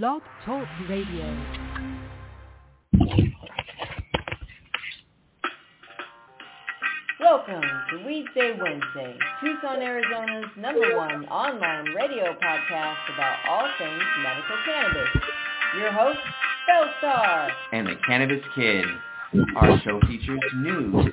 Blog Talk Radio. Welcome to Weedsday Wednesday, Tucson, Arizona's number one online radio podcast about all things medical cannabis. Your host, Bellstar. and the Cannabis Kid. Our show features news,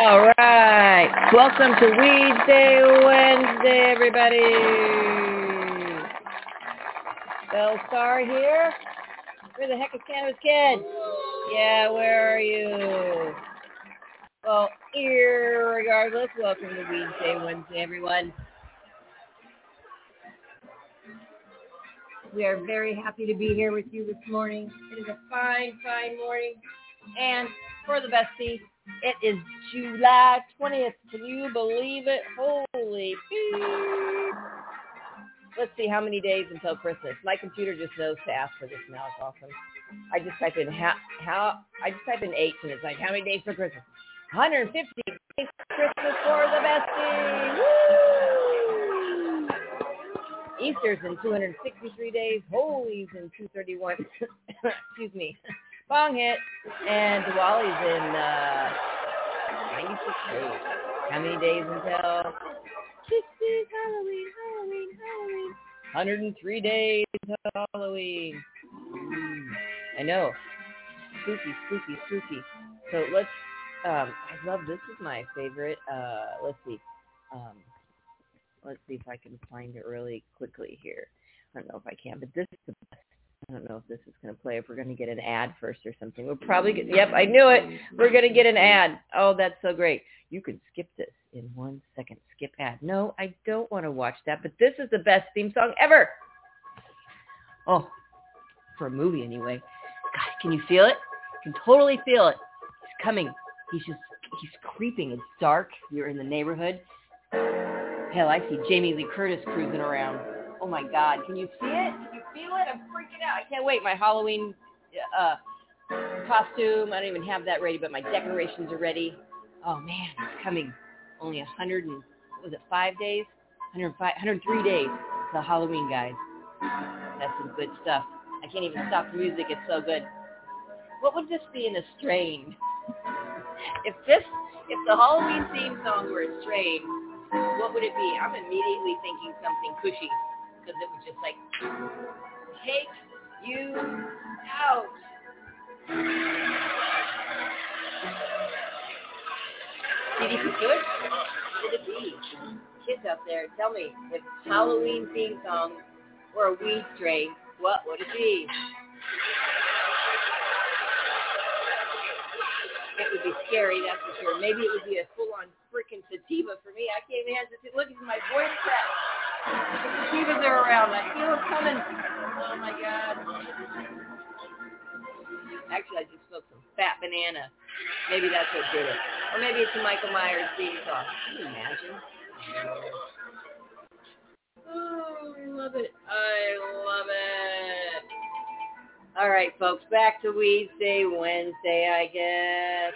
All right. Welcome to Weedsday Wednesday, everybody. Bellstar here. Where the heck is Cannabis Kid? Yeah, where are you? Well, irregardless, welcome to Weedsday Wednesday, everyone. We are very happy to be here with you this morning. It is a fine, fine morning. And for the bestie, it is July 20th. Can you believe it? Holy beep. Let's see how many days until Christmas. My computer just knows to ask for this now. It's awesome. I just type in how, how I just type in eight and it's like how many days for Christmas? 150 days for Christmas for the bestie. Easter's in 263 days. Holi's in 231. Excuse me. Bong hit. And Diwali's in uh, 96 days. How many days until? Christmas, Halloween, Halloween, Halloween. 103 days until Halloween. Mm, I know. Spooky, spooky, spooky. So let's, um, I love, this is my favorite. Uh, let's see. Um, let's see if I can find it really quickly here. I don't know if I can, but this is the best. I don't know if this is going to play, if we're going to get an ad first or something. We'll probably get, yep, I knew it. We're going to get an ad. Oh, that's so great. You can skip this in one second. Skip ad. No, I don't want to watch that, but this is the best theme song ever. Oh, for a movie anyway. God, can you feel it? You can totally feel it. He's coming. He's just, he's creeping. It's dark. You're in the neighborhood. Hell, I see Jamie Lee Curtis cruising around. Oh my God, can you see it? It? I'm freaking out. I can't wait. My Halloween uh, costume. I don't even have that ready, but my decorations are ready. Oh man, it's coming. Only a hundred and was it five days? 105, 103 days till Halloween, guys. That's some good stuff. I can't even stop the music. It's so good. What would this be in a strain? If this, if the Halloween theme song were a strain, what would it be? I'm immediately thinking something cushy because it was just like, take you out. Did you do it? Would it be? Kids out there, tell me, if Halloween theme song were a weed strain, what would it be? It would be scary, that's for sure. Maybe it would be a full-on freaking sativa for me. I can't even have look at my voice crack. The sativas are around. I feel it coming. Oh my god. Actually, I just smoked some fat banana. Maybe that's what did it. Or maybe it's a Michael Myers theme song. Can you imagine? Oh, I love it. I love it. All right, folks, back to Weedsday Wednesday, I guess.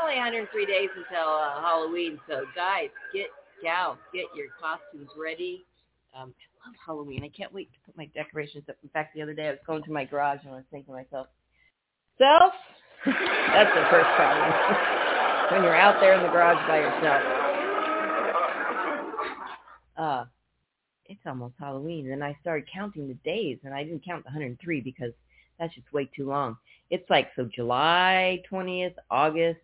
Only 103 days until uh, Halloween, so guys, get gals, get your costumes ready. Um, I love Halloween. I can't wait to put my decorations up. In fact, the other day I was going to my garage and I was thinking to myself, self, that's the first problem. when you're out there in the garage by yourself. uh, it's almost Halloween. And I started counting the days, and I didn't count the 103 because that's just way too long. It's like so July 20th, August,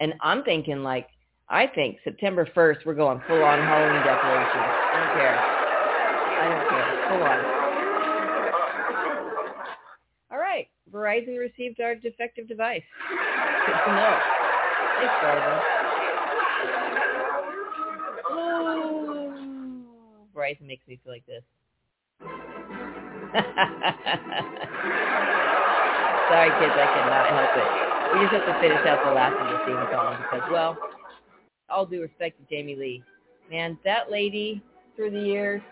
and I'm thinking like I think September 1st we're going full on Halloween decorations. I don't care. I don't. Full on. All right. Verizon received our defective device. Good to know. Thanks, Verizon. Oh, Verizon makes me feel like this. Sorry, kids, I cannot help it. We just have to finish out the last of the theme song because, well, all due respect to Jamie Lee, man, that lady through the years.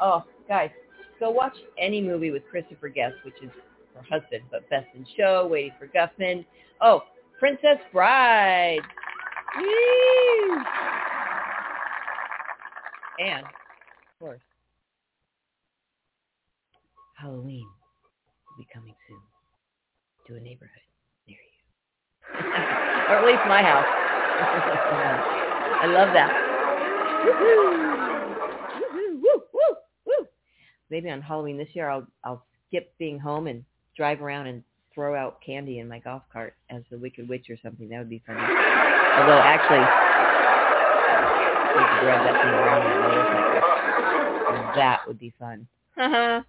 Oh, guys, go watch any movie with Christopher Guest, which is her husband, but Best in Show, Waiting for Guffman. Oh, Princess Bride. Woo! And, of course, Halloween will be coming soon to a neighborhood near you. or at least my house. I love that. Woo-hoo. Maybe on Halloween this year I'll I'll skip being home and drive around and throw out candy in my golf cart as the Wicked Witch or something. That would be funny. Although actually, we could drive that thing around. That would be fun.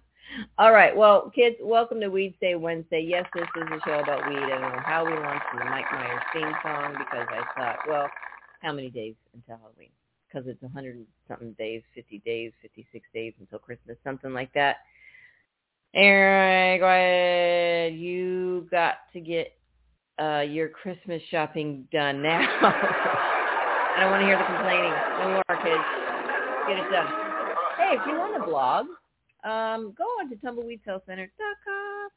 All right. Well, kids, welcome to Weed Day Wednesday. Yes, this is a show about weed. I don't know how we launched the Mike Myers theme song because I thought, well, how many days until Halloween? Because it's 100 something days, 50 days, 56 days until Christmas, something like that. Aaron. You got to get uh, your Christmas shopping done now. I don't want to hear the complaining. No more, kids. Get it done. Hey, if you want to blog, um, go on to tumbleweedhealthcenter.com.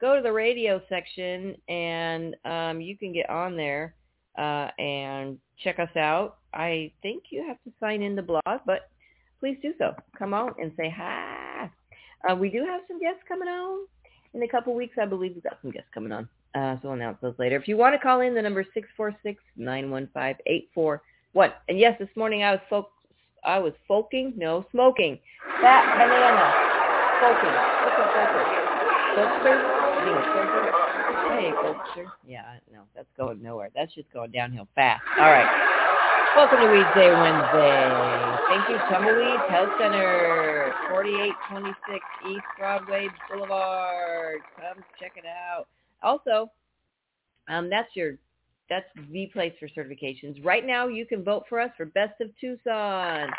Go to the radio section, and um, you can get on there uh, and check us out. I think you have to sign in the blog, but please do so. Come on and say hi. Uh, we do have some guests coming on in a couple weeks. I believe we've got some guests coming on. Uh, so we'll announce those later. If you want to call in, the number is 646-915-841. And yes, this morning I was folk, I was folking, no, smoking. That banana. Folking. A? Hey, folkster. Yeah, no, that's going nowhere. That's just going downhill fast. All right. Welcome to Weed Day Wednesday. Thank you, Tumbleweed Health Center, 4826 East Broadway Boulevard. Come check it out. Also, um, that's your that's the place for certifications. Right now, you can vote for us for Best of Tucson.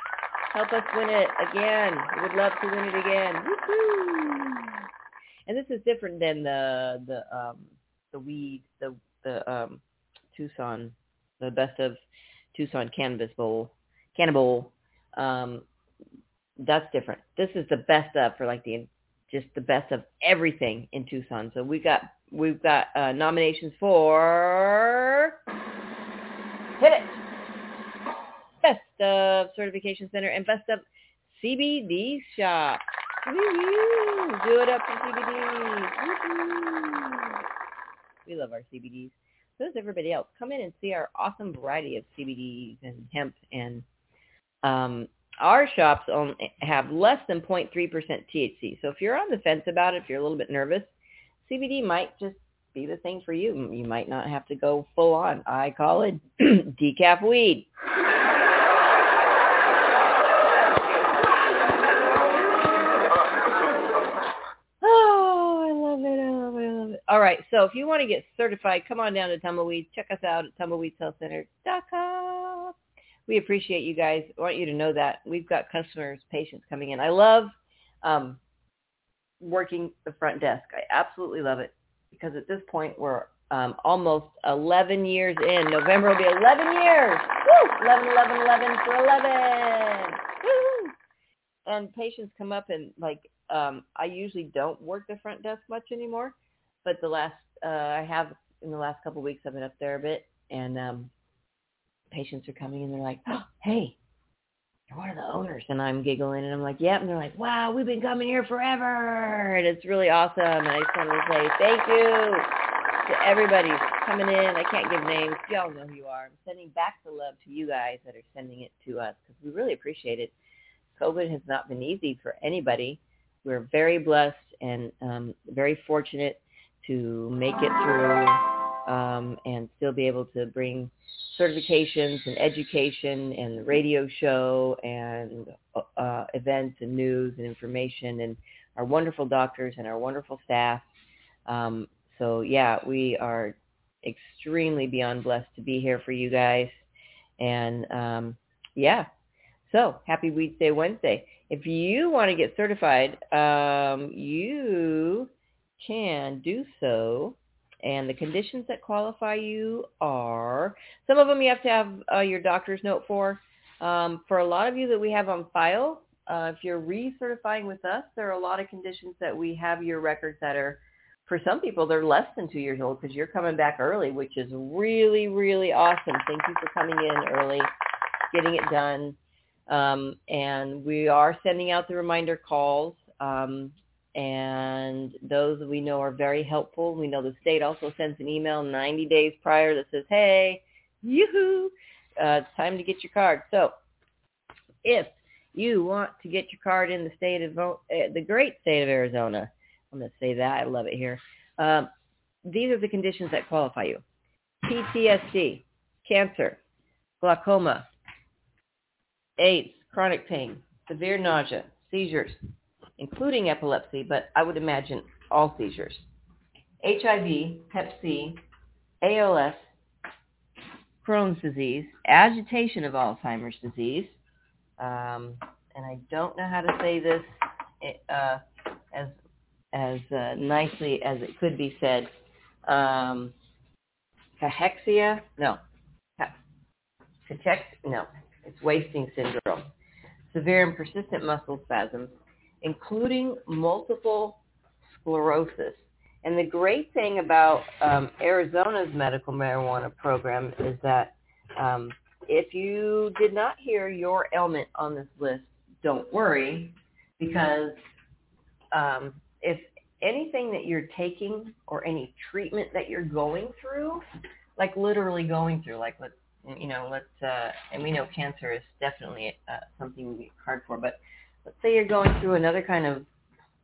Help us win it again. We would love to win it again. Woo-hoo! And this is different than the the um, the weed the the um, Tucson the Best of Tucson Cannabis Bowl, Cannibal. Um, that's different. This is the best of for like the just the best of everything in Tucson. So we got we've got uh, nominations for hit it best of certification center and best of CBD shop. Woo-hoo. Do it up for CBD. Woo-hoo. We love our CBDs so does everybody else. Come in and see our awesome variety of CBDs and hemp and um, our shops only have less than 0.3% THC. So if you're on the fence about it, if you're a little bit nervous, CBD might just be the thing for you. You might not have to go full on. I call it decaf weed. All right. So if you want to get certified, come on down to Tumbleweed. Check us out at tumbleweedhealthcenter.com. We appreciate you guys. I want you to know that we've got customers, patients coming in. I love um, working the front desk. I absolutely love it because at this point we're um, almost 11 years in. November will be 11 years. Woo! 11, 11, 11 for 11. Woo! And patients come up and like um, I usually don't work the front desk much anymore but the last uh, I have in the last couple of weeks I've been up there a bit, and um, patients are coming and they're like, oh, "Hey, you're one of the owners," and I'm giggling and I'm like, "Yep," and they're like, "Wow, we've been coming here forever," and it's really awesome. And I just want to say thank you to everybody coming in. I can't give names. Y'all know who you are. I'm sending back the love to you guys that are sending it to us because we really appreciate it. COVID has not been easy for anybody. We're very blessed and um, very fortunate to make it through um, and still be able to bring certifications and education and the radio show and uh, events and news and information and our wonderful doctors and our wonderful staff. Um, so yeah, we are extremely beyond blessed to be here for you guys. And um, yeah, so happy Weed Day Wednesday. If you want to get certified, um, you can do so. And the conditions that qualify you are, some of them you have to have uh, your doctor's note for. Um, for a lot of you that we have on file, uh, if you're recertifying with us, there are a lot of conditions that we have your records that are, for some people, they're less than two years old because you're coming back early, which is really, really awesome. Thank you for coming in early, getting it done. Um, and we are sending out the reminder calls. Um, and those we know are very helpful. We know the state also sends an email 90 days prior that says, hey, yoo-hoo, uh, it's time to get your card. So if you want to get your card in the state of uh, the great state of Arizona, I'm going to say that. I love it here. Um, these are the conditions that qualify you. PTSD, cancer, glaucoma, AIDS, chronic pain, severe nausea, seizures, including epilepsy, but I would imagine all seizures, HIV, Hep C, ALS, Crohn's disease, agitation of Alzheimer's disease, um, and I don't know how to say this uh, as as uh, nicely as it could be said. Um, cachexia, no, cachex, no, it's wasting syndrome. Severe and persistent muscle spasms, including multiple sclerosis. And the great thing about um, Arizona's medical marijuana program is that um, if you did not hear your ailment on this list, don't worry, because um, if anything that you're taking or any treatment that you're going through, like literally going through, like let's you know, let's uh, and we know cancer is definitely uh, something we get hard for, but let's say you're going through another kind of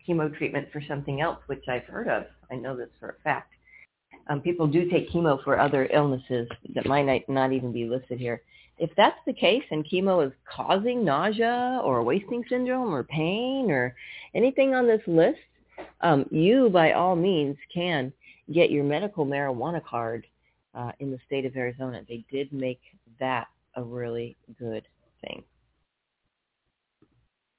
chemo treatment for something else, which I've heard of. I know this for a fact. Um, people do take chemo for other illnesses that might not even be listed here. If that's the case and chemo is causing nausea or wasting syndrome or pain or anything on this list, um, you by all means can get your medical marijuana card uh, in the state of Arizona. They did make that a really good thing.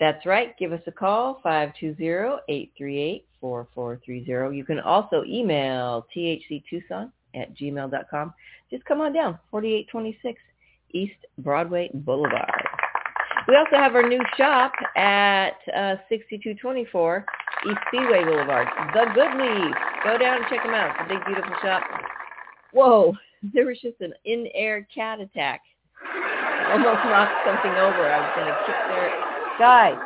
That's right. Give us a call, 520-838-4430. You can also email thctucson at gmail.com. Just come on down, 4826 East Broadway Boulevard. We also have our new shop at uh, 6224 East Speedway Boulevard. The Good Leaf. Go down and check them out. It's a big, beautiful shop. Whoa, there was just an in-air cat attack. Almost knocked something over. I was going to kick their Guys,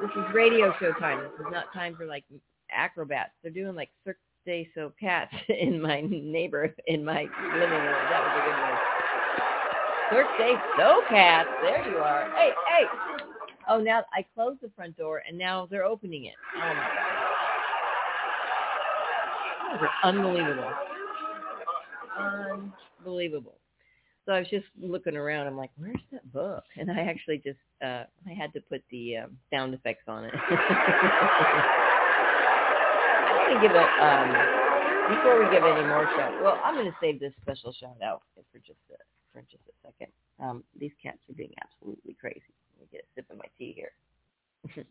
this is radio show time. This is not time for like acrobats. They're doing like Cirque du Soleil cats in my neighbor in my living room. That was a good one. Cirque Soleil cats. There you are. Hey, hey. Oh, now I closed the front door and now they're opening it. Oh my god. Unbelievable. Unbelievable. So I was just looking around. I'm like, where's that book? And I actually just, uh, I had to put the um, sound effects on it. I'm going to give it, um, before we give any more shout, well, I'm going to save this special shout out for just a, for just a second. Um, these cats are being absolutely crazy. Let me get a sip of my tea here.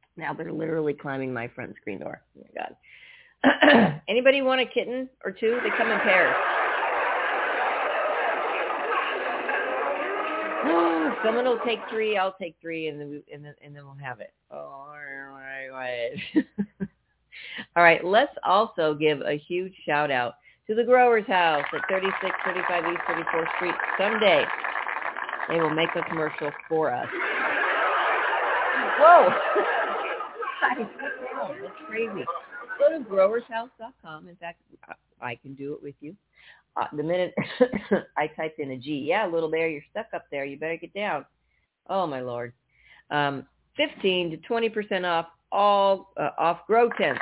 now they're literally climbing my front screen door. Oh my God. Anybody want a kitten or two? They come in pairs. Someone will take three. I'll take three, and then we, and then and then we'll have it. Oh, all right. all right. Let's also give a huge shout out to the Growers House at 3635 East 34th Street. Someday they will make a commercial for us. Whoa! That's crazy. Go to growershouse.com. In fact, I can do it with you. Uh, the minute I typed in a G, yeah, little bear, you're stuck up there. You better get down. Oh my lord. Um, 15 to 20% off all uh, off grow tents.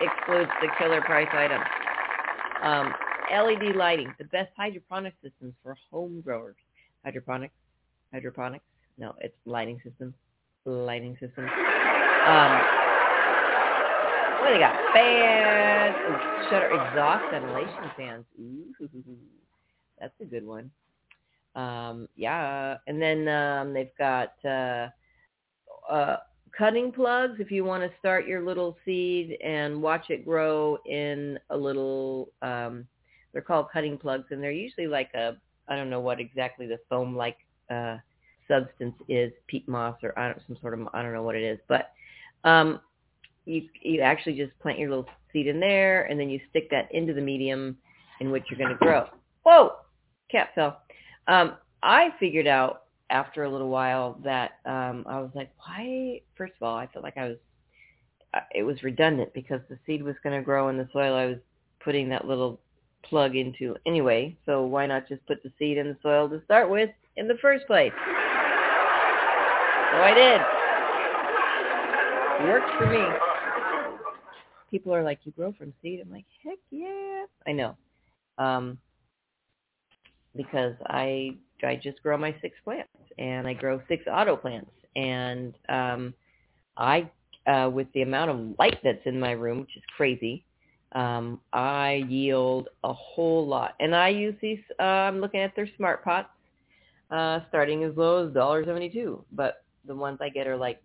Excludes the killer price items. Um, LED lighting, the best hydroponic systems for home growers. Hydroponics, hydroponics. No, it's lighting systems. Lighting systems. Um, what do they got? Fans, shutter exhaust ventilation fans. Ooh, that's a good one. Um, yeah, and then um, they've got uh, uh, cutting plugs if you want to start your little seed and watch it grow in a little. Um, they're called cutting plugs, and they're usually like a I don't know what exactly the foam like uh, substance is, peat moss or I don't some sort of I don't know what it is, but um, you you actually just plant your little seed in there, and then you stick that into the medium in which you're going to grow. Whoa, cat fell. Um, I figured out after a little while that um, I was like, why? First of all, I felt like I was uh, it was redundant because the seed was going to grow in the soil I was putting that little plug into anyway. So why not just put the seed in the soil to start with in the first place? So I did. Works for me people are like, you grow from seed. I'm like, heck yeah. I know. Um, because I I just grow my six plants and I grow six auto plants and um, I uh, with the amount of light that's in my room, which is crazy, um, I yield a whole lot. And I use these. Uh, I'm looking at their smart pots, uh, starting as low as dollar seventy two, but the ones I get are like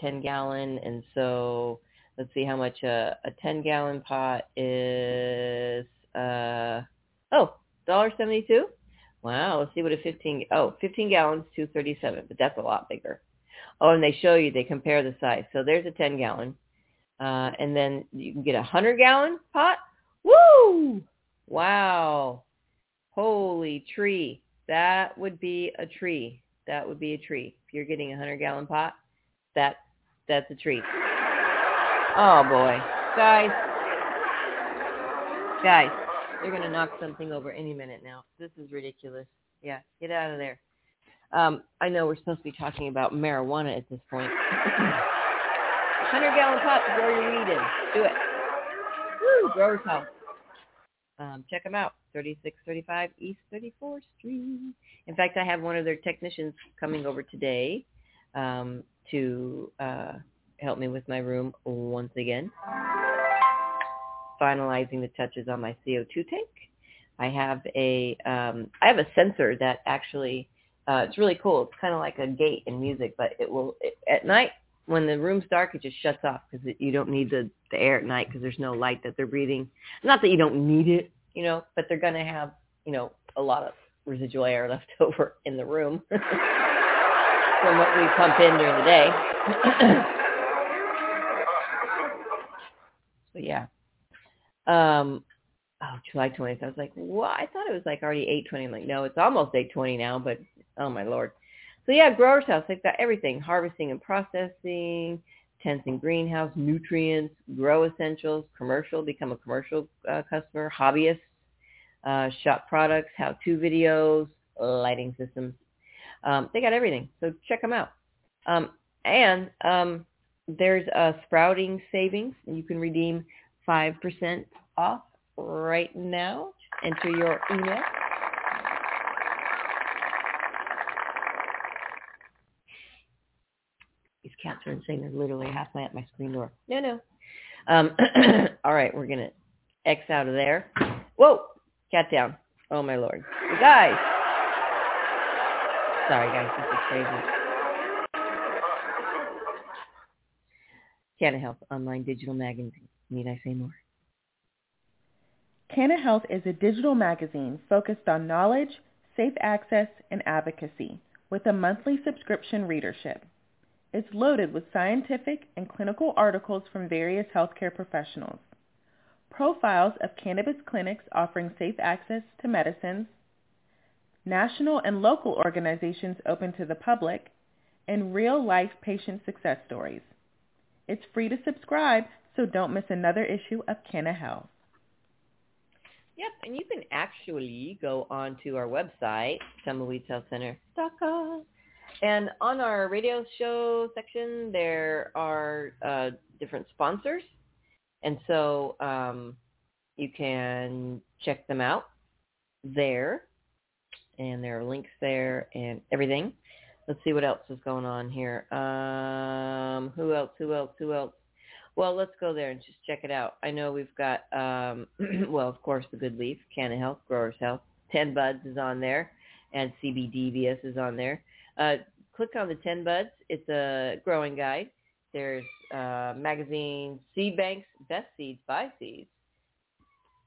ten gallon, and so let's see how much a, a 10 gallon pot is. Uh, oh, dollar seventy two. Wow. Let's see what a 15. Oh, 15 gallons, 237, but that's a lot bigger. Oh, and they show you, they compare the size. So there's a 10 gallon. Uh, and then you can get a 100 gallon pot. Woo! Wow. Holy tree. That would be a tree. That would be a tree. If you're getting a 100 gallon pot, that that's a tree. Oh boy. Guys. Guys, they're going to knock something over any minute now. This is ridiculous. Yeah, get out of there. Um, I know we're supposed to be talking about marijuana at this point. 100 gallon pot to grow your weed in. Do it. Woo, Growers House. Um, check them out. 3635 East 34th Street. In fact, I have one of their technicians coming over today um, to uh, help me with my room once again. Finalizing the touches on my CO2 tank. I have a um, I have a sensor that actually uh, it's really cool. It's kind of like a gate in music, but it will it, at night when the room's dark, it just shuts off because you don't need the the air at night because there's no light that they're breathing. Not that you don't need it, you know, but they're gonna have you know a lot of residual air left over in the room from what we pump in during the day. But yeah. Um, oh, July 20th. I was like, what? I thought it was like already 820. I'm like, no, it's almost 820 now, but oh my Lord. So yeah, Growers House. They've got everything. Harvesting and processing, tents and greenhouse, nutrients, grow essentials, commercial, become a commercial uh, customer, hobbyists, uh, shop products, how-to videos, lighting systems. Um, they got everything. So check them out. Um, and um, there's a sprouting savings. You can redeem 5% off right now. Enter your email. These cats are insane. They're literally halfway at my screen door. No, no. Um, all right, we're going to X out of there. Whoa, cat down. Oh, my Lord. You guys. Sorry, guys. This is crazy. Canna Health online digital magazine. Need I say more? Canna Health is a digital magazine focused on knowledge, safe access, and advocacy with a monthly subscription readership. It's loaded with scientific and clinical articles from various healthcare professionals, profiles of cannabis clinics offering safe access to medicines, national and local organizations open to the public, and real-life patient success stories. It's free to subscribe, so don't miss another issue of Canna Health. Yep, and you can actually go onto our website, tumbleweedshealthcenter.com. And on our radio show section, there are uh, different sponsors. And so um, you can check them out there. And there are links there and everything. Let's see what else is going on here. Um, who else? Who else? Who else? Well, let's go there and just check it out. I know we've got, um, well, of course, the Good Leaf, Canna Health, Growers Health. Ten Buds is on there, and CBDVS is on there. Uh, click on the Ten Buds. It's a growing guide. There's uh, magazine Seed Banks, Best Seeds, Buy Seeds.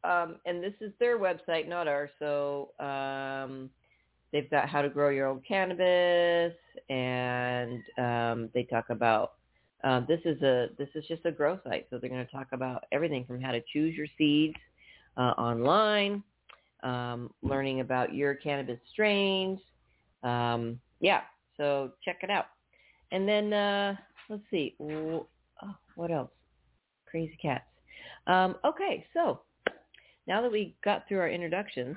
Um, and this is their website, not ours. So um, they've got how to grow your own cannabis, and um, they talk about um, this is a this is just a grow site. So they're going to talk about everything from how to choose your seeds uh, online, um, learning about your cannabis strains. Um, yeah, so check it out. And then uh, let's see, oh, what else? Crazy cats. Um, okay, so now that we got through our introductions,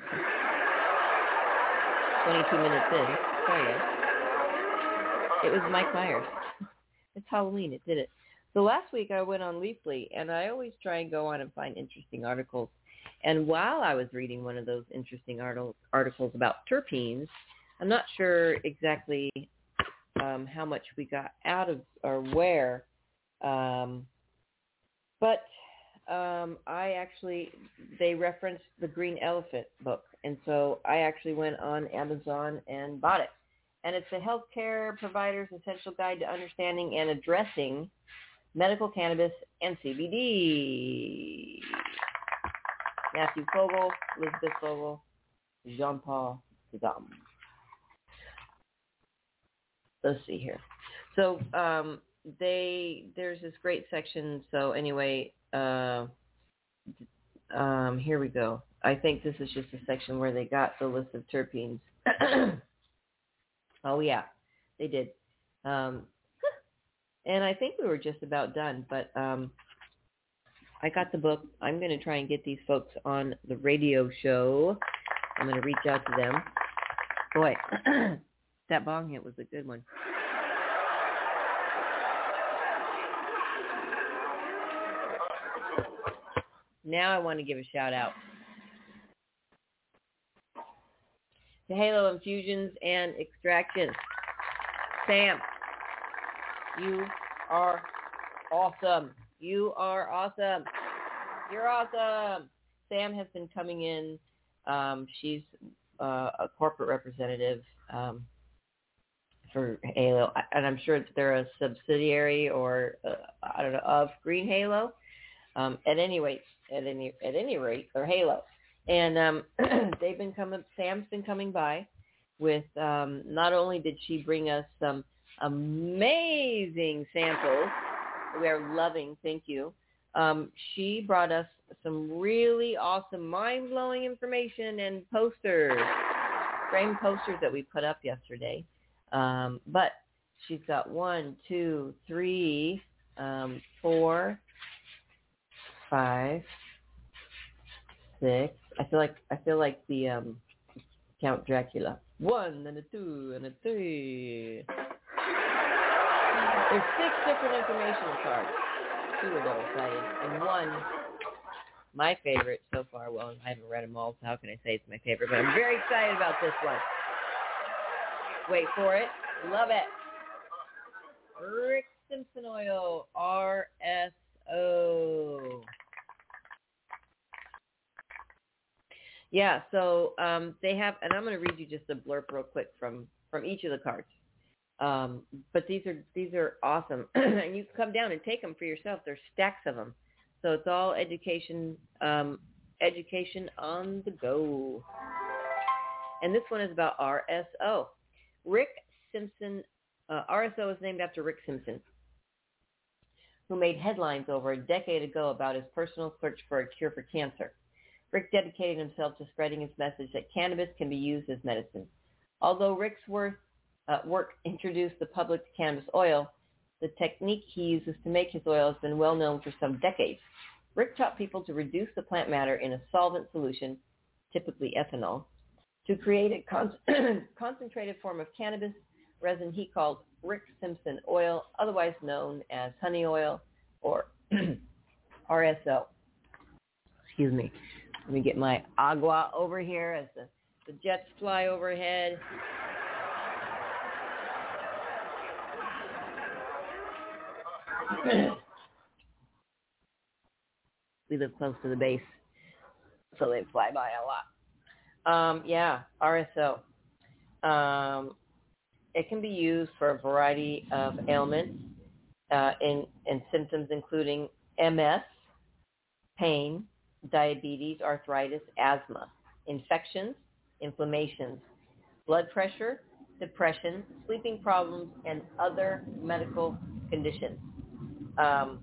22 minutes in, you, it was Mike Myers. It's Halloween. It did it. So last week I went on Leafly, and I always try and go on and find interesting articles. And while I was reading one of those interesting articles about terpenes, I'm not sure exactly um, how much we got out of or where, um, but um, I actually they referenced the Green Elephant book, and so I actually went on Amazon and bought it and it's a healthcare provider's essential guide to understanding and addressing medical cannabis and CBD. Matthew Fogel, Elizabeth Fogel, Jean-Paul Zadam. Let's see here. So um, they there's this great section. So anyway, uh, um, here we go. I think this is just a section where they got the list of terpenes. Oh yeah, they did. Um, and I think we were just about done, but um, I got the book. I'm going to try and get these folks on the radio show. I'm going to reach out to them. Boy, that bong hit was a good one. Now I want to give a shout out to Halo Infusions and Extractions. Sam, you are awesome. You are awesome. You're awesome. Sam has been coming in. Um, she's uh, a corporate representative um, for Halo, and I'm sure they're a subsidiary or uh, I don't know of Green Halo. Um, at any rate, at any at any rate, or Halo. And um, they've been coming. Sam's been coming by with. Um, not only did she bring us some amazing samples, we are loving. Thank you. Um, she brought us some really awesome, mind-blowing information and posters, frame posters that we put up yesterday. Um, but she's got one, two, three, um, four, five, six, I feel like I feel like the um Count Dracula. One and a two and a three. There's six different information cards. Two are double-sided, and one, my favorite so far. Well, I haven't read them all, so how can I say it's my favorite? But I'm very excited about this one. Wait for it. Love it. Rick Simpson Oil, RSO. Yeah, so um, they have, and I'm going to read you just a blurb real quick from from each of the cards. Um, but these are these are awesome, and you can come down and take them for yourself. There's stacks of them, so it's all education um, education on the go. And this one is about RSO. Rick Simpson, uh, RSO is named after Rick Simpson, who made headlines over a decade ago about his personal search for a cure for cancer. Rick dedicated himself to spreading his message that cannabis can be used as medicine. Although Rick's work, uh, work introduced the public to cannabis oil, the technique he uses to make his oil has been well known for some decades. Rick taught people to reduce the plant matter in a solvent solution, typically ethanol, to create a con- concentrated form of cannabis resin he called Rick Simpson oil, otherwise known as honey oil or RSO. Excuse me. Let me get my agua over here as the, the jets fly overhead. we live close to the base, so they fly by a lot. Um, yeah, RSO. Um, it can be used for a variety of ailments uh, in, and symptoms including MS, pain, diabetes, arthritis, asthma, infections, inflammations, blood pressure, depression, sleeping problems, and other medical conditions. Um,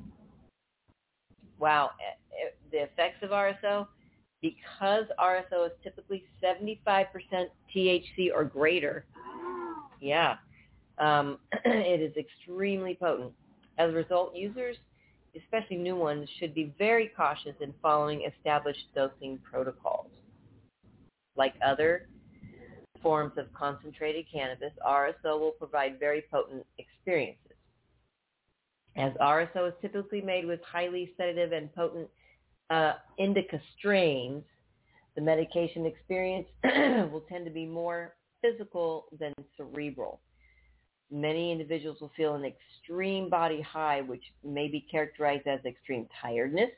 wow, eh, eh, the effects of RSO, because RSO is typically 75% THC or greater, yeah, um, it is extremely potent. As a result, users, especially new ones, should be very cautious in following established dosing protocols. Like other forms of concentrated cannabis, RSO will provide very potent experiences. As RSO is typically made with highly sedative and potent uh, indica strains, the medication experience will tend to be more physical than cerebral. Many individuals will feel an extreme body high, which may be characterized as extreme tiredness,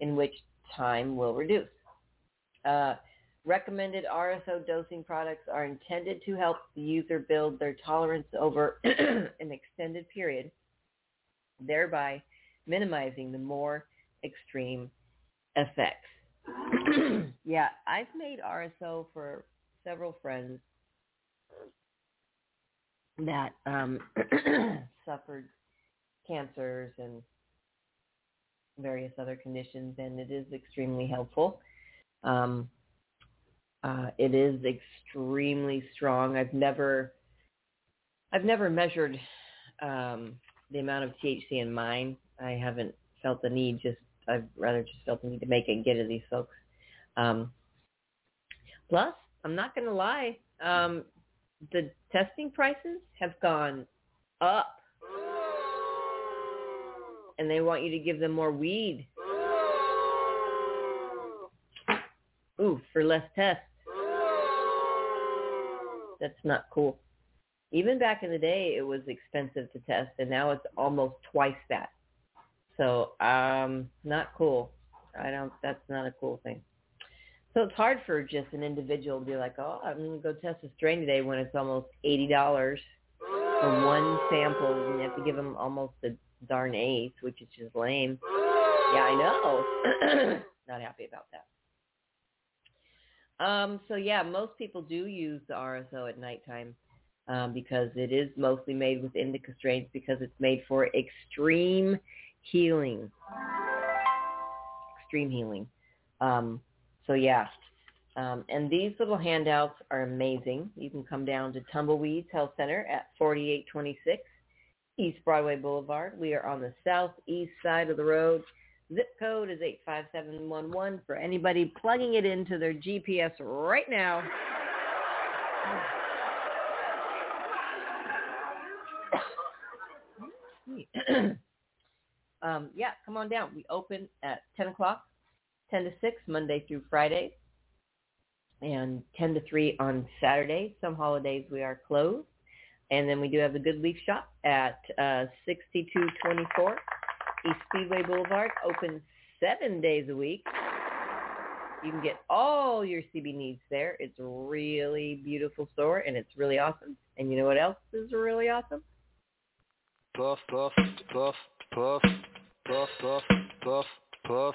in which time will reduce. Uh, recommended RSO dosing products are intended to help the user build their tolerance over an extended period, thereby minimizing the more extreme effects. yeah, I've made RSO for several friends that um, suffered cancers and various other conditions, and it is extremely helpful. Um, uh, it is extremely strong. I've never, I've never measured um, the amount of THC in mine. I haven't felt the need. Just I've rather just felt the need to make it get to these folks. Um, plus, I'm not going to lie. Um, the testing prices have gone up. And they want you to give them more weed. Ooh, for less tests. That's not cool. Even back in the day, it was expensive to test, and now it's almost twice that. So, um, not cool. I don't. That's not a cool thing. So it's hard for just an individual to be like, oh, I'm going to go test a strain today when it's almost $80 for one sample and you have to give them almost a darn eighth, which is just lame. Yeah, I know. Not happy about that. Um, so yeah, most people do use the RSO at nighttime um, because it is mostly made with indica strains because it's made for extreme healing. Extreme healing. Um, so yeah. Um, and these little handouts are amazing. You can come down to Tumbleweeds Health Center at 4826 East Broadway Boulevard. We are on the southeast side of the road. Zip code is 85711 for anybody plugging it into their GPS right now. um, yeah, come on down. We open at 10 o'clock 10 to 6 Monday through Friday, and 10 to 3 on Saturday. Some holidays we are closed. And then we do have the Good Leaf Shop at uh, 6224 East Speedway Boulevard, open seven days a week. You can get all your CB needs there. It's a really beautiful store, and it's really awesome. And you know what else is really awesome? Puff, puff, puff, puff, puff, puff, puff, puff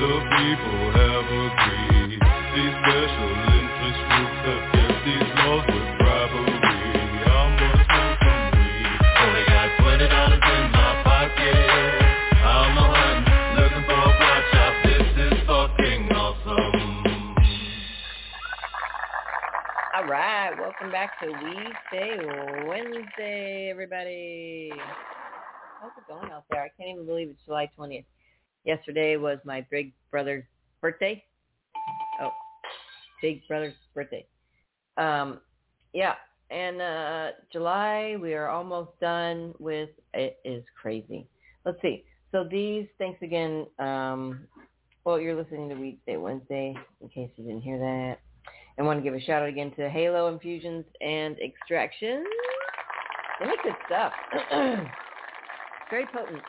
The people have agreed. These special interest groups have kept these laws with bribery. I'm gonna smoke some weed. Only got twenty dollars in my pocket. I'm a hunting, looking for a pot shop. This is fucking awesome. All right, welcome back to Weedsday Wednesday, everybody. How's it going out there? I can't even believe it's July 20th. Yesterday was my big brother's birthday. Oh, big brother's birthday. Um, yeah, and uh, July we are almost done with. It is crazy. Let's see. So these, thanks again. Um, well, you're listening to Weedsday Wednesday, in case you didn't hear that. I want to give a shout out again to Halo Infusions and Extractions. Really good stuff. Very potent.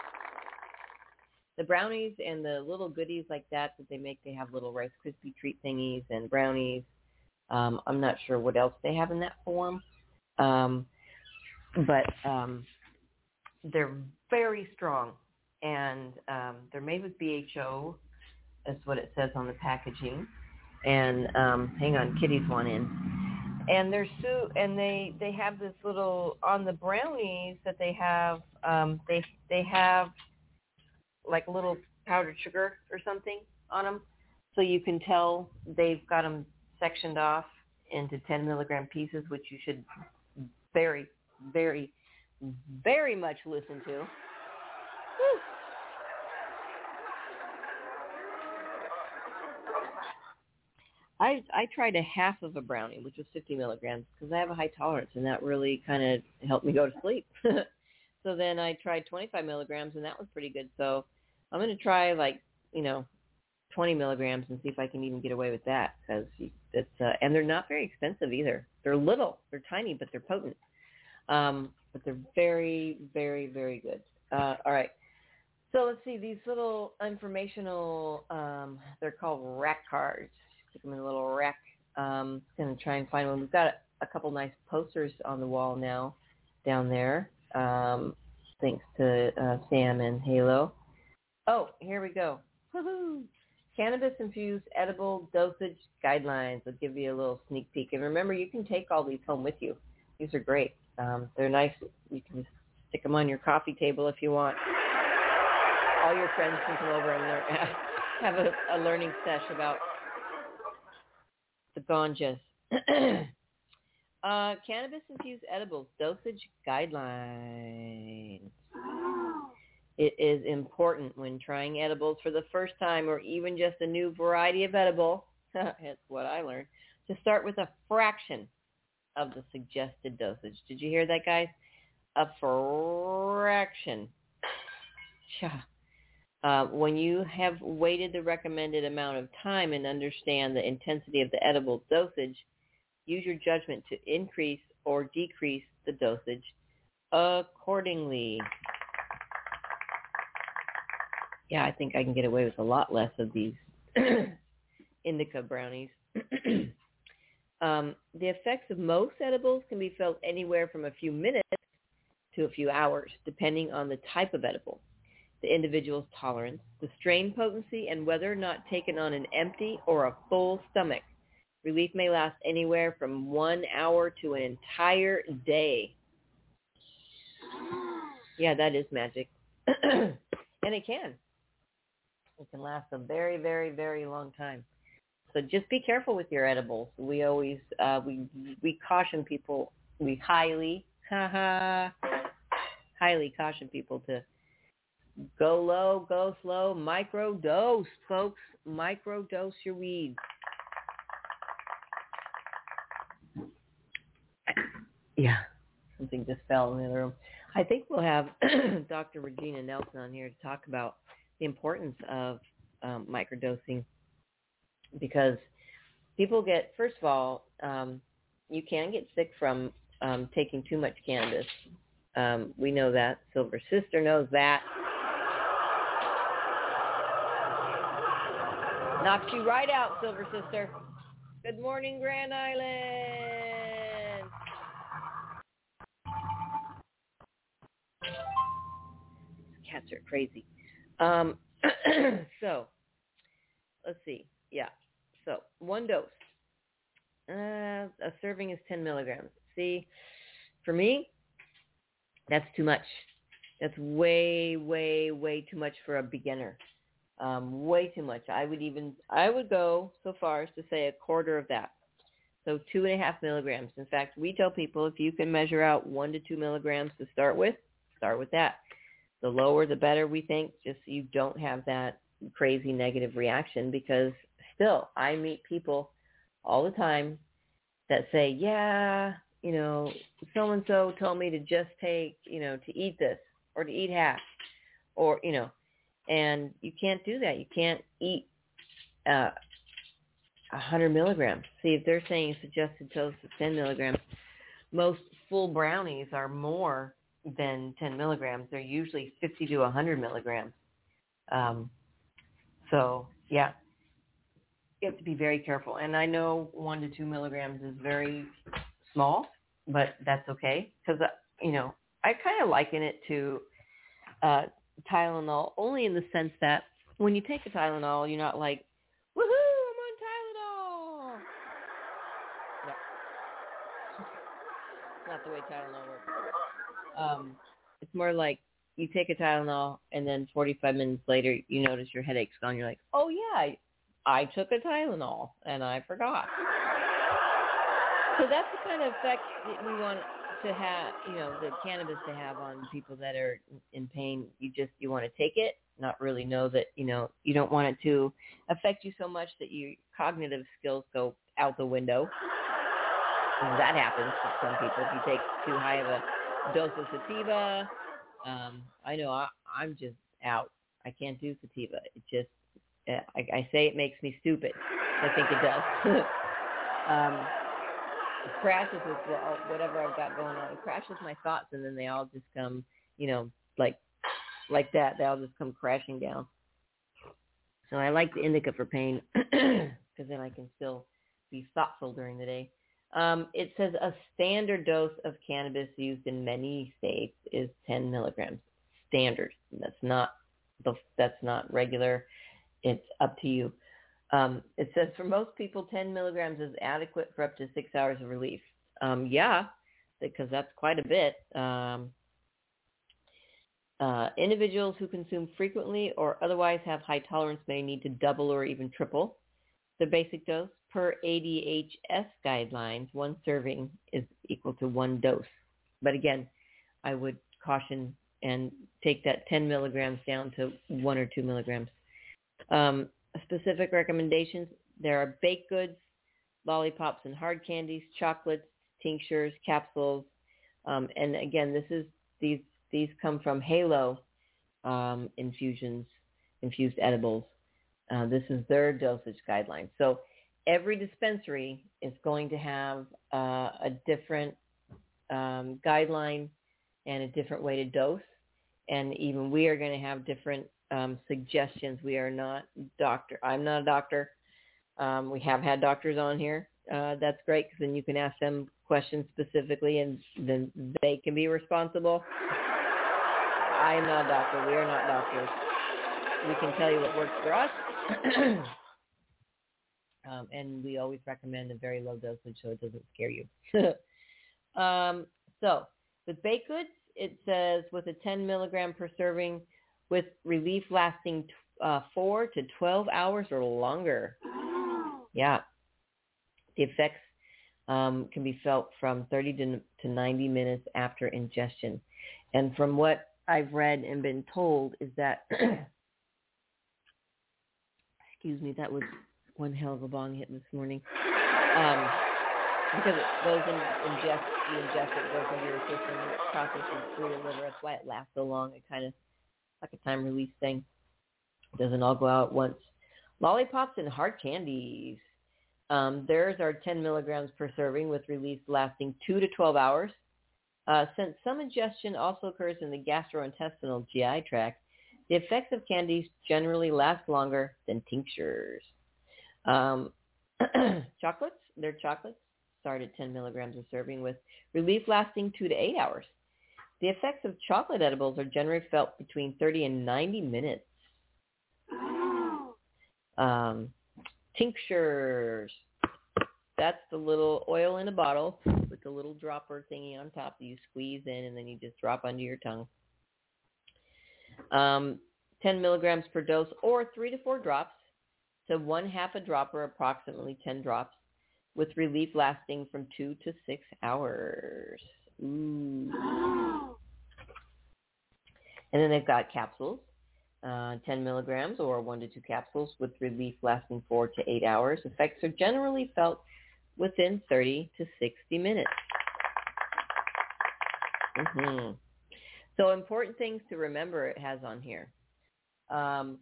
The brownies and the little goodies like that that they make, they have little Rice Krispie treat thingies and brownies. Um, I'm not sure what else they have in that form. Um, but um, they're very strong and um, they're made with BHO. That's what it says on the packaging and um hang on kitty's one in and they're su and they they have this little on the brownies that they have um they they have like a little powdered sugar or something on them so you can tell they've got them sectioned off into 10 milligram pieces which you should very very very much listen to. Whew. I I tried a half of a brownie, which was 50 milligrams, because I have a high tolerance, and that really kind of helped me go to sleep. so then I tried 25 milligrams, and that was pretty good. So I'm going to try like you know 20 milligrams and see if I can even get away with that, because it's uh, and they're not very expensive either. They're little, they're tiny, but they're potent. Um, but they're very, very, very good. Uh, all right. So let's see these little informational. Um, they're called rack cards stick them in a little rack. Um, going to try and find one. We've got a, a couple nice posters on the wall now down there. Um, thanks to uh, Sam and Halo. Oh, here we go. Woohoo! Cannabis-infused edible dosage guidelines I'll give you a little sneak peek. And remember, you can take all these home with you. These are great. Um, they're nice. You can stick them on your coffee table if you want. All your friends can come over and learn, have a, a learning sesh about the ganjas. uh, cannabis-infused edibles dosage guidelines. It is important when trying edibles for the first time or even just a new variety of edible, that's what I learned, to start with a fraction of the suggested dosage. Did you hear that, guys? A fraction. Uh, when you have waited the recommended amount of time and understand the intensity of the edible dosage, use your judgment to increase or decrease the dosage accordingly. Yeah, I think I can get away with a lot less of these indica brownies. um, the effects of most edibles can be felt anywhere from a few minutes to a few hours, depending on the type of edible the individual's tolerance, the strain potency, and whether or not taken on an empty or a full stomach. Relief may last anywhere from one hour to an entire day. Yeah, that is magic. and it can. It can last a very, very, very long time. So just be careful with your edibles. We always uh, we we caution people. We highly, highly caution people to Go low, go slow, micro dose, folks. Micro dose your weed. Yeah, something just fell in the room. I think we'll have Dr. Regina Nelson on here to talk about the importance of um, microdosing because people get, first of all, um, you can get sick from um, taking too much cannabis. Um, we know that. Silver Sister knows that. Knocks you right out, Silver Sister. Good morning, Grand Island. Cats are crazy. Um, so, let's see. Yeah. So, one dose. Uh, a serving is 10 milligrams. See, for me, that's too much. That's way, way, way too much for a beginner um, way too much. I would even I would go so far as to say a quarter of that. So two and a half milligrams. In fact, we tell people if you can measure out one to two milligrams to start with, start with that. The lower the better we think, just so you don't have that crazy negative reaction because still I meet people all the time that say, yeah, you know, so and so told me to just take, you know, to eat this or to eat half or, you know, and you can't do that. You can't eat uh, 100 milligrams. See, if they're saying suggested dose of 10 milligrams, most full brownies are more than 10 milligrams. They're usually 50 to 100 milligrams. Um, so, yeah, you have to be very careful. And I know one to two milligrams is very small, but that's okay because, uh, you know, I kind of liken it to uh, Tylenol only in the sense that when you take a Tylenol, you're not like, woohoo, I'm on Tylenol. No. not the way Tylenol works. Um, it's more like you take a Tylenol and then 45 minutes later you notice your headache's gone. You're like, oh yeah, I, I took a Tylenol and I forgot. So that's the kind of effect that we want to have, you know, the cannabis to have on people that are in pain. You just you want to take it, not really know that you know you don't want it to affect you so much that your cognitive skills go out the window. That happens to some people if you take too high of a dose of sativa. Um, I know I, I'm just out. I can't do sativa. It just uh, I, I say it makes me stupid. I think it does. um, it crashes with wha- whatever I've got going on. It crashes my thoughts, and then they all just come, you know, like like that. They all just come crashing down. So I like the indica for pain because then I can still be thoughtful during the day. Um, it says a standard dose of cannabis used in many states is 10 milligrams. Standard. That's not the that's not regular. It's up to you. Um, it says for most people, 10 milligrams is adequate for up to six hours of relief. Um, yeah, because that's quite a bit. Um, uh, individuals who consume frequently or otherwise have high tolerance may need to double or even triple the basic dose. Per ADHS guidelines, one serving is equal to one dose. But again, I would caution and take that 10 milligrams down to one or two milligrams. Um, specific recommendations, there are baked goods, lollipops and hard candies, chocolates, tinctures, capsules. Um, and again, this is these these come from Halo um, infusions, infused edibles. Uh, this is their dosage guidelines. So every dispensary is going to have uh, a different um, guideline and a different way to dose. And even we are going to have different um, suggestions. We are not doctor. I'm not a doctor. Um, we have had doctors on here. Uh, that's great because then you can ask them questions specifically and then they can be responsible. I am not a doctor. We are not doctors. We can tell you what works for us. um, and we always recommend a very low dosage so it doesn't scare you. um, so with baked goods, it says with a 10 milligram per serving with relief lasting uh, 4 to 12 hours or longer. Yeah. The effects um, can be felt from 30 to, to 90 minutes after ingestion. And from what I've read and been told is that, excuse me, that was one hell of a bong hit this morning. Um, because it goes in, ingest, you ingest it, goes into your system, it processes through your liver. That's why it lasts so long. It kind of like a time release thing. It doesn't all go out at once. Lollipops and hard candies. Um, theirs are 10 milligrams per serving with release lasting 2 to 12 hours. Uh, since some ingestion also occurs in the gastrointestinal GI tract, the effects of candies generally last longer than tinctures. Um, chocolates, they're chocolates, start at 10 milligrams a serving with relief lasting 2 to 8 hours. The effects of chocolate edibles are generally felt between 30 and 90 minutes. Um, tinctures, that's the little oil in a bottle with the little dropper thingy on top that you squeeze in and then you just drop under your tongue. Um, 10 milligrams per dose or three to four drops. So one half a dropper, approximately 10 drops, with relief lasting from two to six hours. Ooh. And then they've got capsules, uh, 10 milligrams or one to two capsules with relief lasting four to eight hours. Effects are generally felt within 30 to 60 minutes. hmm So important things to remember it has on here. Um,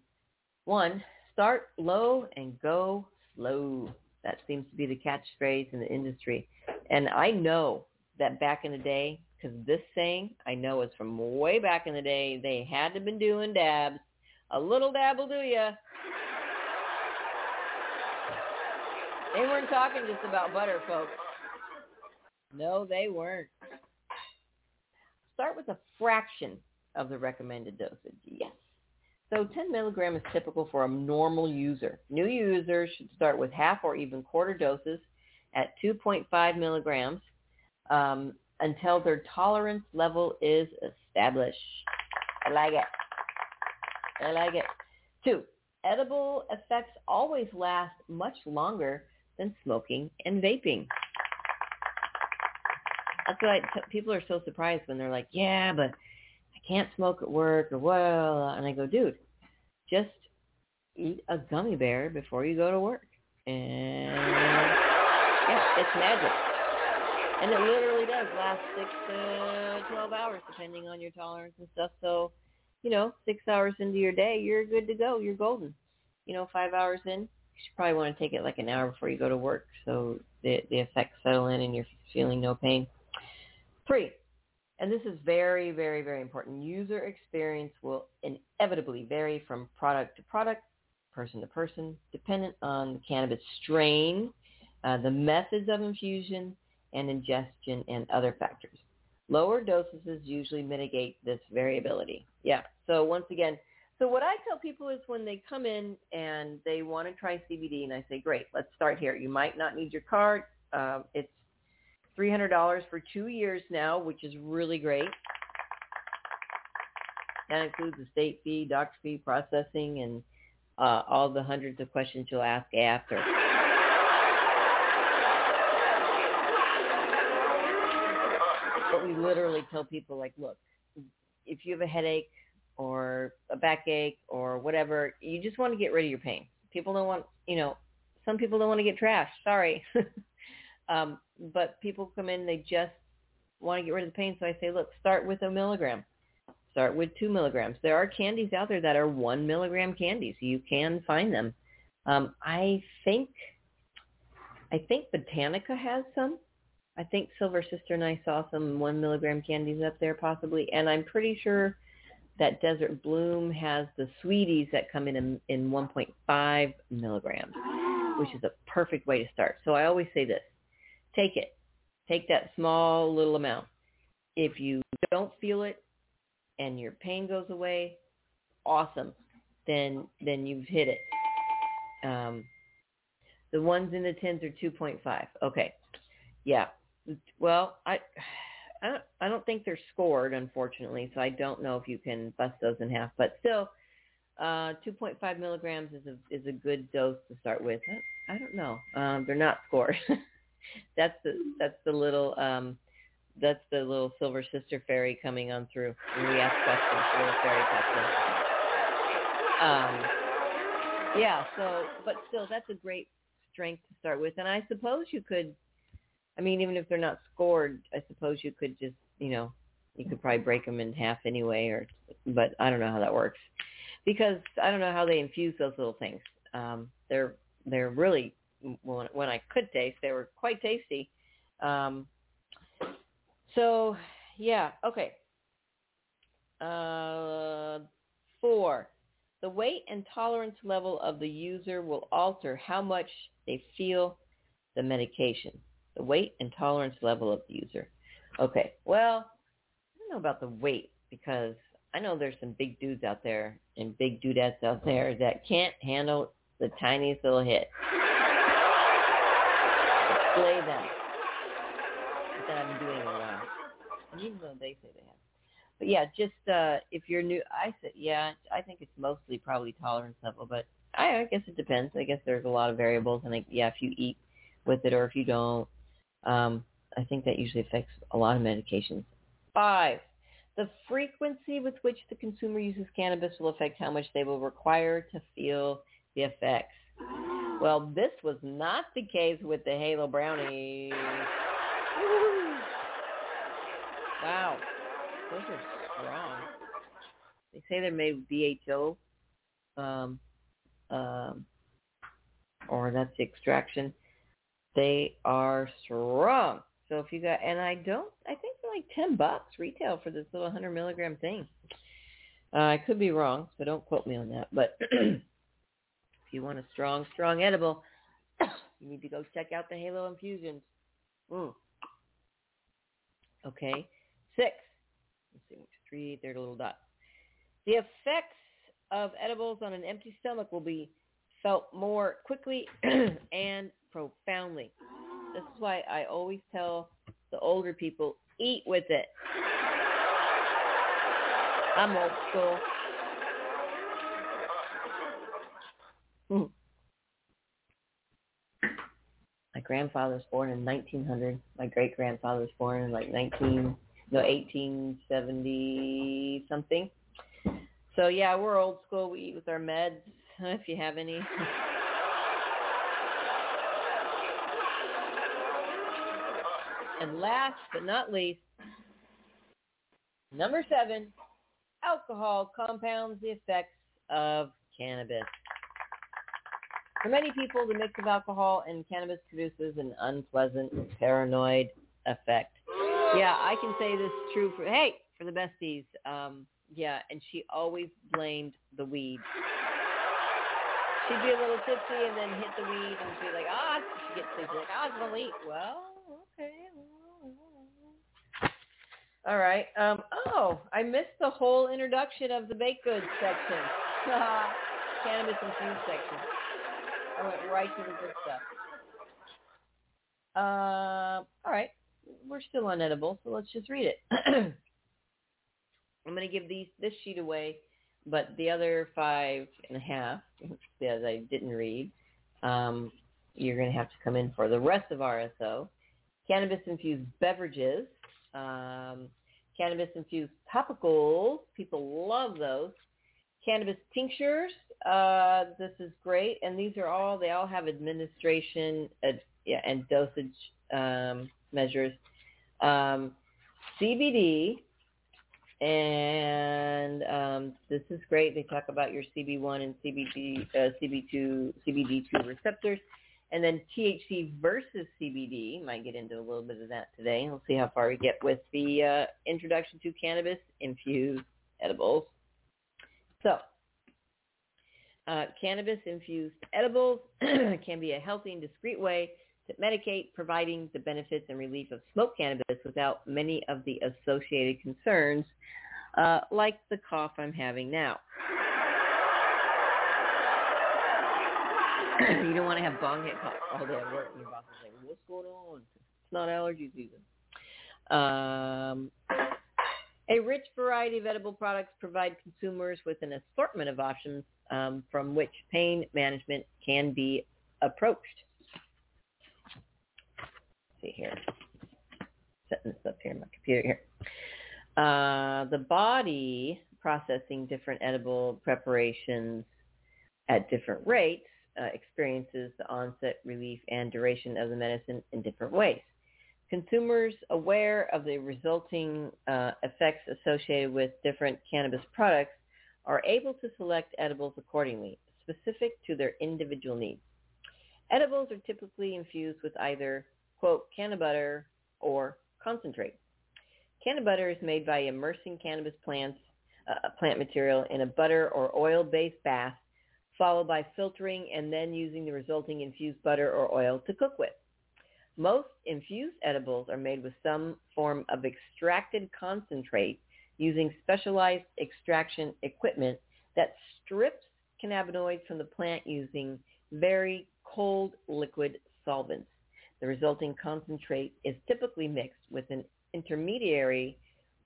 one, start low and go slow. That seems to be the catchphrase in the industry. And I know that back in the day, because this saying I know is from way back in the day, they had to been doing dabs. A little dab will do ya. They weren't talking just about butter, folks. No, they weren't. Start with a fraction of the recommended dosage. Yes. So 10 milligram is typical for a normal user. New users should start with half or even quarter doses at 2.5 milligrams um, until their tolerance level is established. I like it. I like it. Two, edible effects always last much longer than smoking and vaping. That's why t- people are so surprised when they're like, "Yeah, but I can't smoke at work," or well, and I go, "Dude, just eat a gummy bear before you go to work." And yeah, it's magic. And it literally does last six to twelve hours, depending on your tolerance and stuff. So, you know, six hours into your day, you're good to go. You're golden. You know, five hours in, you should probably want to take it like an hour before you go to work, so the the effects settle in and you're feeling no pain. Three, and this is very, very, very important. User experience will inevitably vary from product to product, person to person, dependent on the cannabis strain, uh, the methods of infusion and ingestion, and other factors. Lower dosages usually mitigate this variability. Yeah. So once again, so what I tell people is when they come in and they want to try CBD, and I say, great, let's start here. You might not need your card. Um, it's $300 for two years now, which is really great. That includes the state fee, doctor fee, processing, and uh, all the hundreds of questions you'll ask after. But we literally tell people, like, look, if you have a headache or a backache or whatever, you just want to get rid of your pain. People don't want, you know, some people don't want to get trashed. Sorry. Um, but people come in, they just want to get rid of the pain. So I say, look, start with a milligram. Start with two milligrams. There are candies out there that are one milligram candies. You can find them. Um, I think, I think Botanica has some. I think Silver Sister and I saw some one milligram candies up there possibly, and I'm pretty sure that Desert Bloom has the sweeties that come in in, in 1.5 milligrams, which is a perfect way to start. So I always say this: take it. Take that small little amount. If you don't feel it and your pain goes away, awesome. Then then you've hit it. Um, the ones in the tins are 2.5. Okay. Yeah. Well, I I don't, I don't think they're scored, unfortunately, so I don't know if you can bust those in half. But still, uh, 2.5 milligrams is a is a good dose to start with. I, I don't know. Um, they're not scored. that's the that's the little um that's the little silver sister fairy coming on through. When we ask questions little fairy in. um yeah so but still that's a great strength to start with. And i suppose you could i mean even if they're not scored i suppose you could just you know you could probably break them in half anyway or but i don't know how that works. Because i don't know how they infuse those little things. Um they're they're really when, when I could taste, they were quite tasty. Um, so, yeah, okay. Uh, four, the weight and tolerance level of the user will alter how much they feel the medication. The weight and tolerance level of the user. Okay, well, I don't know about the weight because I know there's some big dudes out there and big dudettes out there that can't handle the tiniest little hit display them. That been doing a while. And even though they say they have. But yeah, just uh if you're new I said yeah, I think it's mostly probably tolerance level, but I, I guess it depends. I guess there's a lot of variables and like yeah, if you eat with it or if you don't. Um I think that usually affects a lot of medications. Five. The frequency with which the consumer uses cannabis will affect how much they will require to feel the effects. Well, this was not the case with the Halo Brownies. Wow. Those are strong. They say they're made with BHO, um, um, or that's the extraction. They are strong. So if you got, and I don't, I think they're like 10 bucks retail for this little 100 milligram thing. Uh, I could be wrong, so don't quote me on that. But If you want a strong, strong edible, you need to go check out the Halo Infusions. Mm. Okay. Six. Let's see, three, there's a little dot. The effects of edibles on an empty stomach will be felt more quickly and profoundly. This is why I always tell the older people, eat with it. I'm old school. Mm-hmm. I grandfather was born in 1900. My great grandfather was born in like 19 no 1870 something. So yeah, we're old school. We eat with our meds if you have any. and last but not least, number seven, alcohol compounds the effects of cannabis. For many people, the mix of alcohol and cannabis produces an unpleasant paranoid effect. Yeah, I can say this is true for hey for the besties. Um, yeah, and she always blamed the weed. She'd be a little tipsy and then hit the weed and she'd be like, ah, she gets sleepy, like, ah, it's eat. Well, okay. All right. Um, oh, I missed the whole introduction of the baked goods section. Cannabis infused section. I went right to the good stuff. Uh, all right. We're still on edible, so let's just read it. I'm going to give these this sheet away, but the other five and a half, that I didn't read, um, you're going to have to come in for. The rest of RSO, cannabis-infused beverages, um, cannabis-infused topicals. People love those. Cannabis tinctures. Uh, this is great, and these are all. They all have administration uh, yeah, and dosage um, measures. Um, CBD, and um, this is great. They talk about your CB1 and CBD, uh, CB2, CBD2 receptors, and then THC versus CBD. Might get into a little bit of that today. We'll see how far we get with the uh, introduction to cannabis infused edibles. So, uh, cannabis infused edibles can be a healthy and discreet way to medicate, providing the benefits and relief of smoked cannabis without many of the associated concerns, uh, like the cough I'm having now. you don't want to have bong hit cough all day at work, and your boss is like, "What's going on? It's not allergy season." Um, a rich variety of edible products provide consumers with an assortment of options um, from which pain management can be approached. Let's see here, setting this up here in my computer here. Uh, the body processing different edible preparations at different rates uh, experiences the onset, relief, and duration of the medicine in different ways. Consumers aware of the resulting uh, effects associated with different cannabis products are able to select edibles accordingly, specific to their individual needs. Edibles are typically infused with either, quote, cannabutter or concentrate. Cannabutter is made by immersing cannabis plants, uh, plant material in a butter or oil-based bath, followed by filtering and then using the resulting infused butter or oil to cook with. Most infused edibles are made with some form of extracted concentrate using specialized extraction equipment that strips cannabinoids from the plant using very cold liquid solvents. The resulting concentrate is typically mixed with an intermediary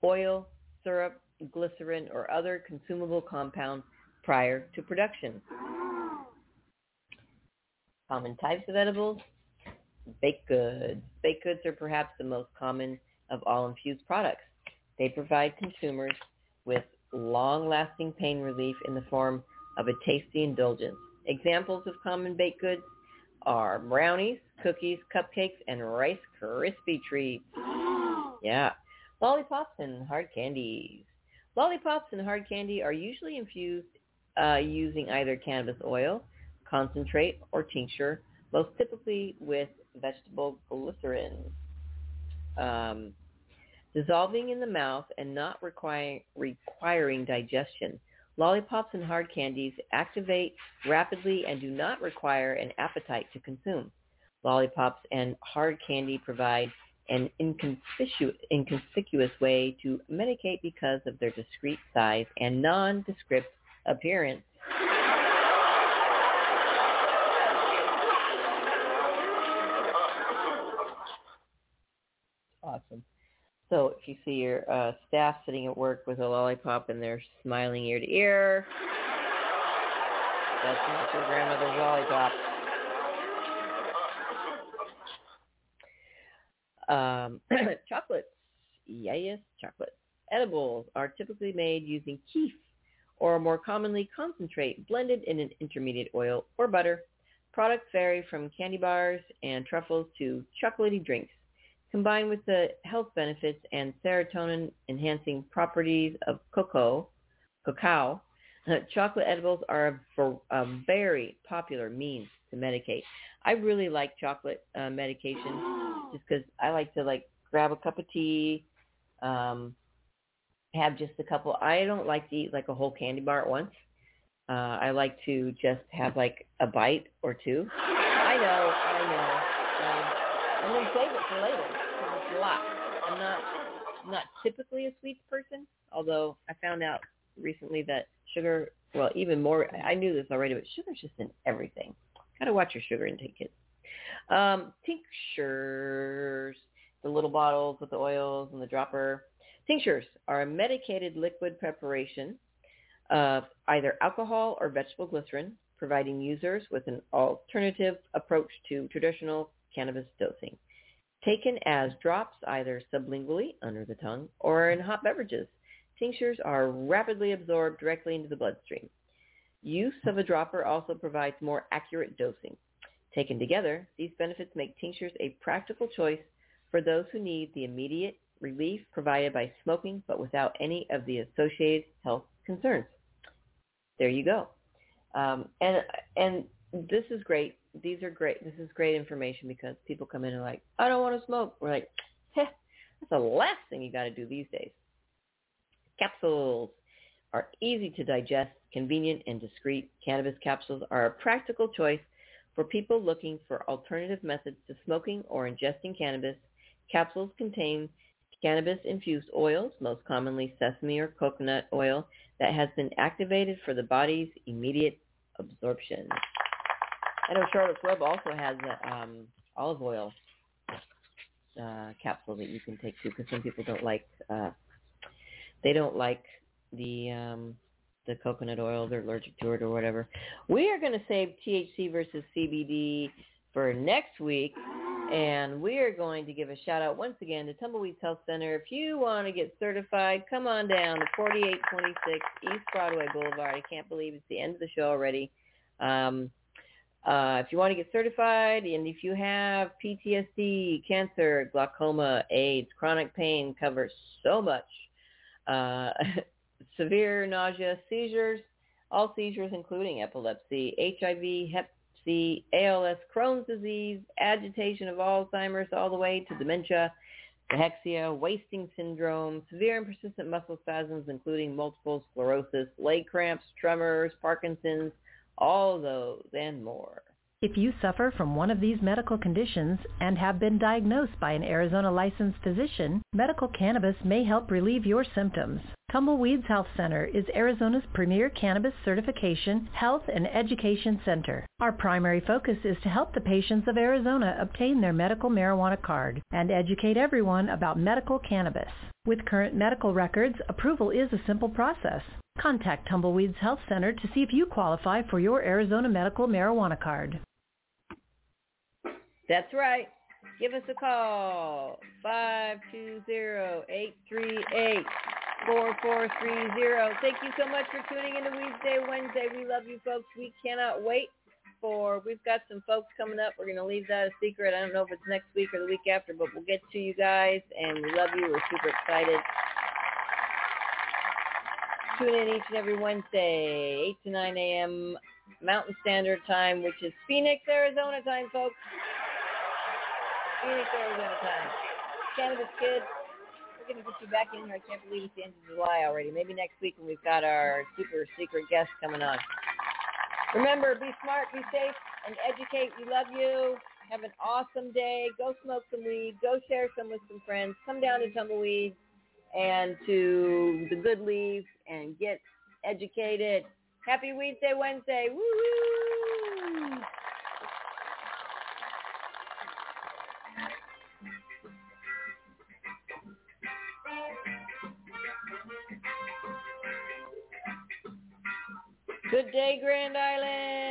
oil, syrup, glycerin, or other consumable compound prior to production. Common types of edibles, baked goods. Baked goods are perhaps the most common of all infused products. They provide consumers with long-lasting pain relief in the form of a tasty indulgence. Examples of common baked goods are brownies, cookies, cupcakes, and Rice Krispie treats. Yeah. Lollipops and hard candies. Lollipops and hard candy are usually infused uh, using either cannabis oil, concentrate, or tincture, most typically with vegetable glycerin. Um, dissolving in the mouth and not requiring digestion. Lollipops and hard candies activate rapidly and do not require an appetite to consume. Lollipops and hard candy provide an inconspicuous way to medicate because of their discreet size and nondescript appearance. Awesome. So if you see your uh, staff sitting at work with a lollipop and they're smiling ear to ear, that's not your grandmother's lollipop. Um, chocolates. Yes, chocolates. Edibles are typically made using kief or more commonly concentrate blended in an intermediate oil or butter. Products vary from candy bars and truffles to chocolatey drinks. Combined with the health benefits and serotonin enhancing properties of cocoa, cacao, chocolate edibles are a, a, very popular means to medicate. I really like chocolate uh, medication just because I like to like grab a cup of tea, um, have just a couple. I don't like to eat like a whole candy bar at once. Uh, I like to just have like a bite or two. I know, I know. Um, and then save it for later it's a lot. I'm not not typically a sweets person, although I found out recently that sugar, well, even more, I knew this already, but sugar's just in everything. Got to watch your sugar intake, kids. Um, tinctures, the little bottles with the oils and the dropper. Tinctures are a medicated liquid preparation of either alcohol or vegetable glycerin, providing users with an alternative approach to traditional cannabis dosing. Taken as drops either sublingually under the tongue or in hot beverages, tinctures are rapidly absorbed directly into the bloodstream. Use of a dropper also provides more accurate dosing. Taken together, these benefits make tinctures a practical choice for those who need the immediate relief provided by smoking but without any of the associated health concerns. There you go. Um, and and this is great. These are great. This is great information because people come in and like, I don't want to smoke. We're like, heh, that's the last thing you got to do these days. Capsules are easy to digest, convenient, and discreet. Cannabis capsules are a practical choice for people looking for alternative methods to smoking or ingesting cannabis. Capsules contain cannabis-infused oils, most commonly sesame or coconut oil, that has been activated for the body's immediate absorption. I know Charlotte's Web also has an um, olive oil uh, capsule that you can take too, because some people don't like uh, they don't like the um, the coconut oil. They're allergic to it or whatever. We are going to save THC versus CBD for next week. And we are going to give a shout out once again to Tumbleweeds Health Center. If you want to get certified, come on down to 4826 East Broadway Boulevard. I can't believe it's the end of the show already. Um, uh, if you want to get certified and if you have PTSD, cancer, glaucoma, AIDS, chronic pain, covers so much uh, severe nausea, seizures, all seizures including epilepsy, HIV, Hep C, ALS, Crohn's disease, agitation of Alzheimer's, all the way to dementia, cachexia, wasting syndrome, severe and persistent muscle spasms, including multiple sclerosis, leg cramps, tremors, Parkinson's, all those and more. If you suffer from one of these medical conditions and have been diagnosed by an Arizona licensed physician, medical cannabis may help relieve your symptoms. Tumbleweeds Health Center is Arizona's premier cannabis certification, health, and education center. Our primary focus is to help the patients of Arizona obtain their medical marijuana card and educate everyone about medical cannabis. With current medical records, approval is a simple process. Contact Tumbleweeds Health Center to see if you qualify for your Arizona medical marijuana card. That's right. Give us a call. 520-838-4430. Thank you so much for tuning in to Weedsday Wednesday. We love you folks. We cannot wait for, we've got some folks coming up. We're going to leave that a secret. I don't know if it's next week or the week after, but we'll get to you guys. And we love you. We're super excited. Tune in each and every Wednesday, 8 to 9 a.m. Mountain Standard Time, which is Phoenix, Arizona time, folks. Phoenix, Arizona time. Cannabis Kids, we're going to get you back in here. I can't believe it's the end of July already. Maybe next week when we've got our super secret guest coming on. Remember, be smart, be safe, and educate. We love you. Have an awesome day. Go smoke some weed. Go share some with some friends. Come down to Tumbleweed and to the Good Leaf and get educated. Happy Weedsday Wednesday. Woo! Good day, Grand Island.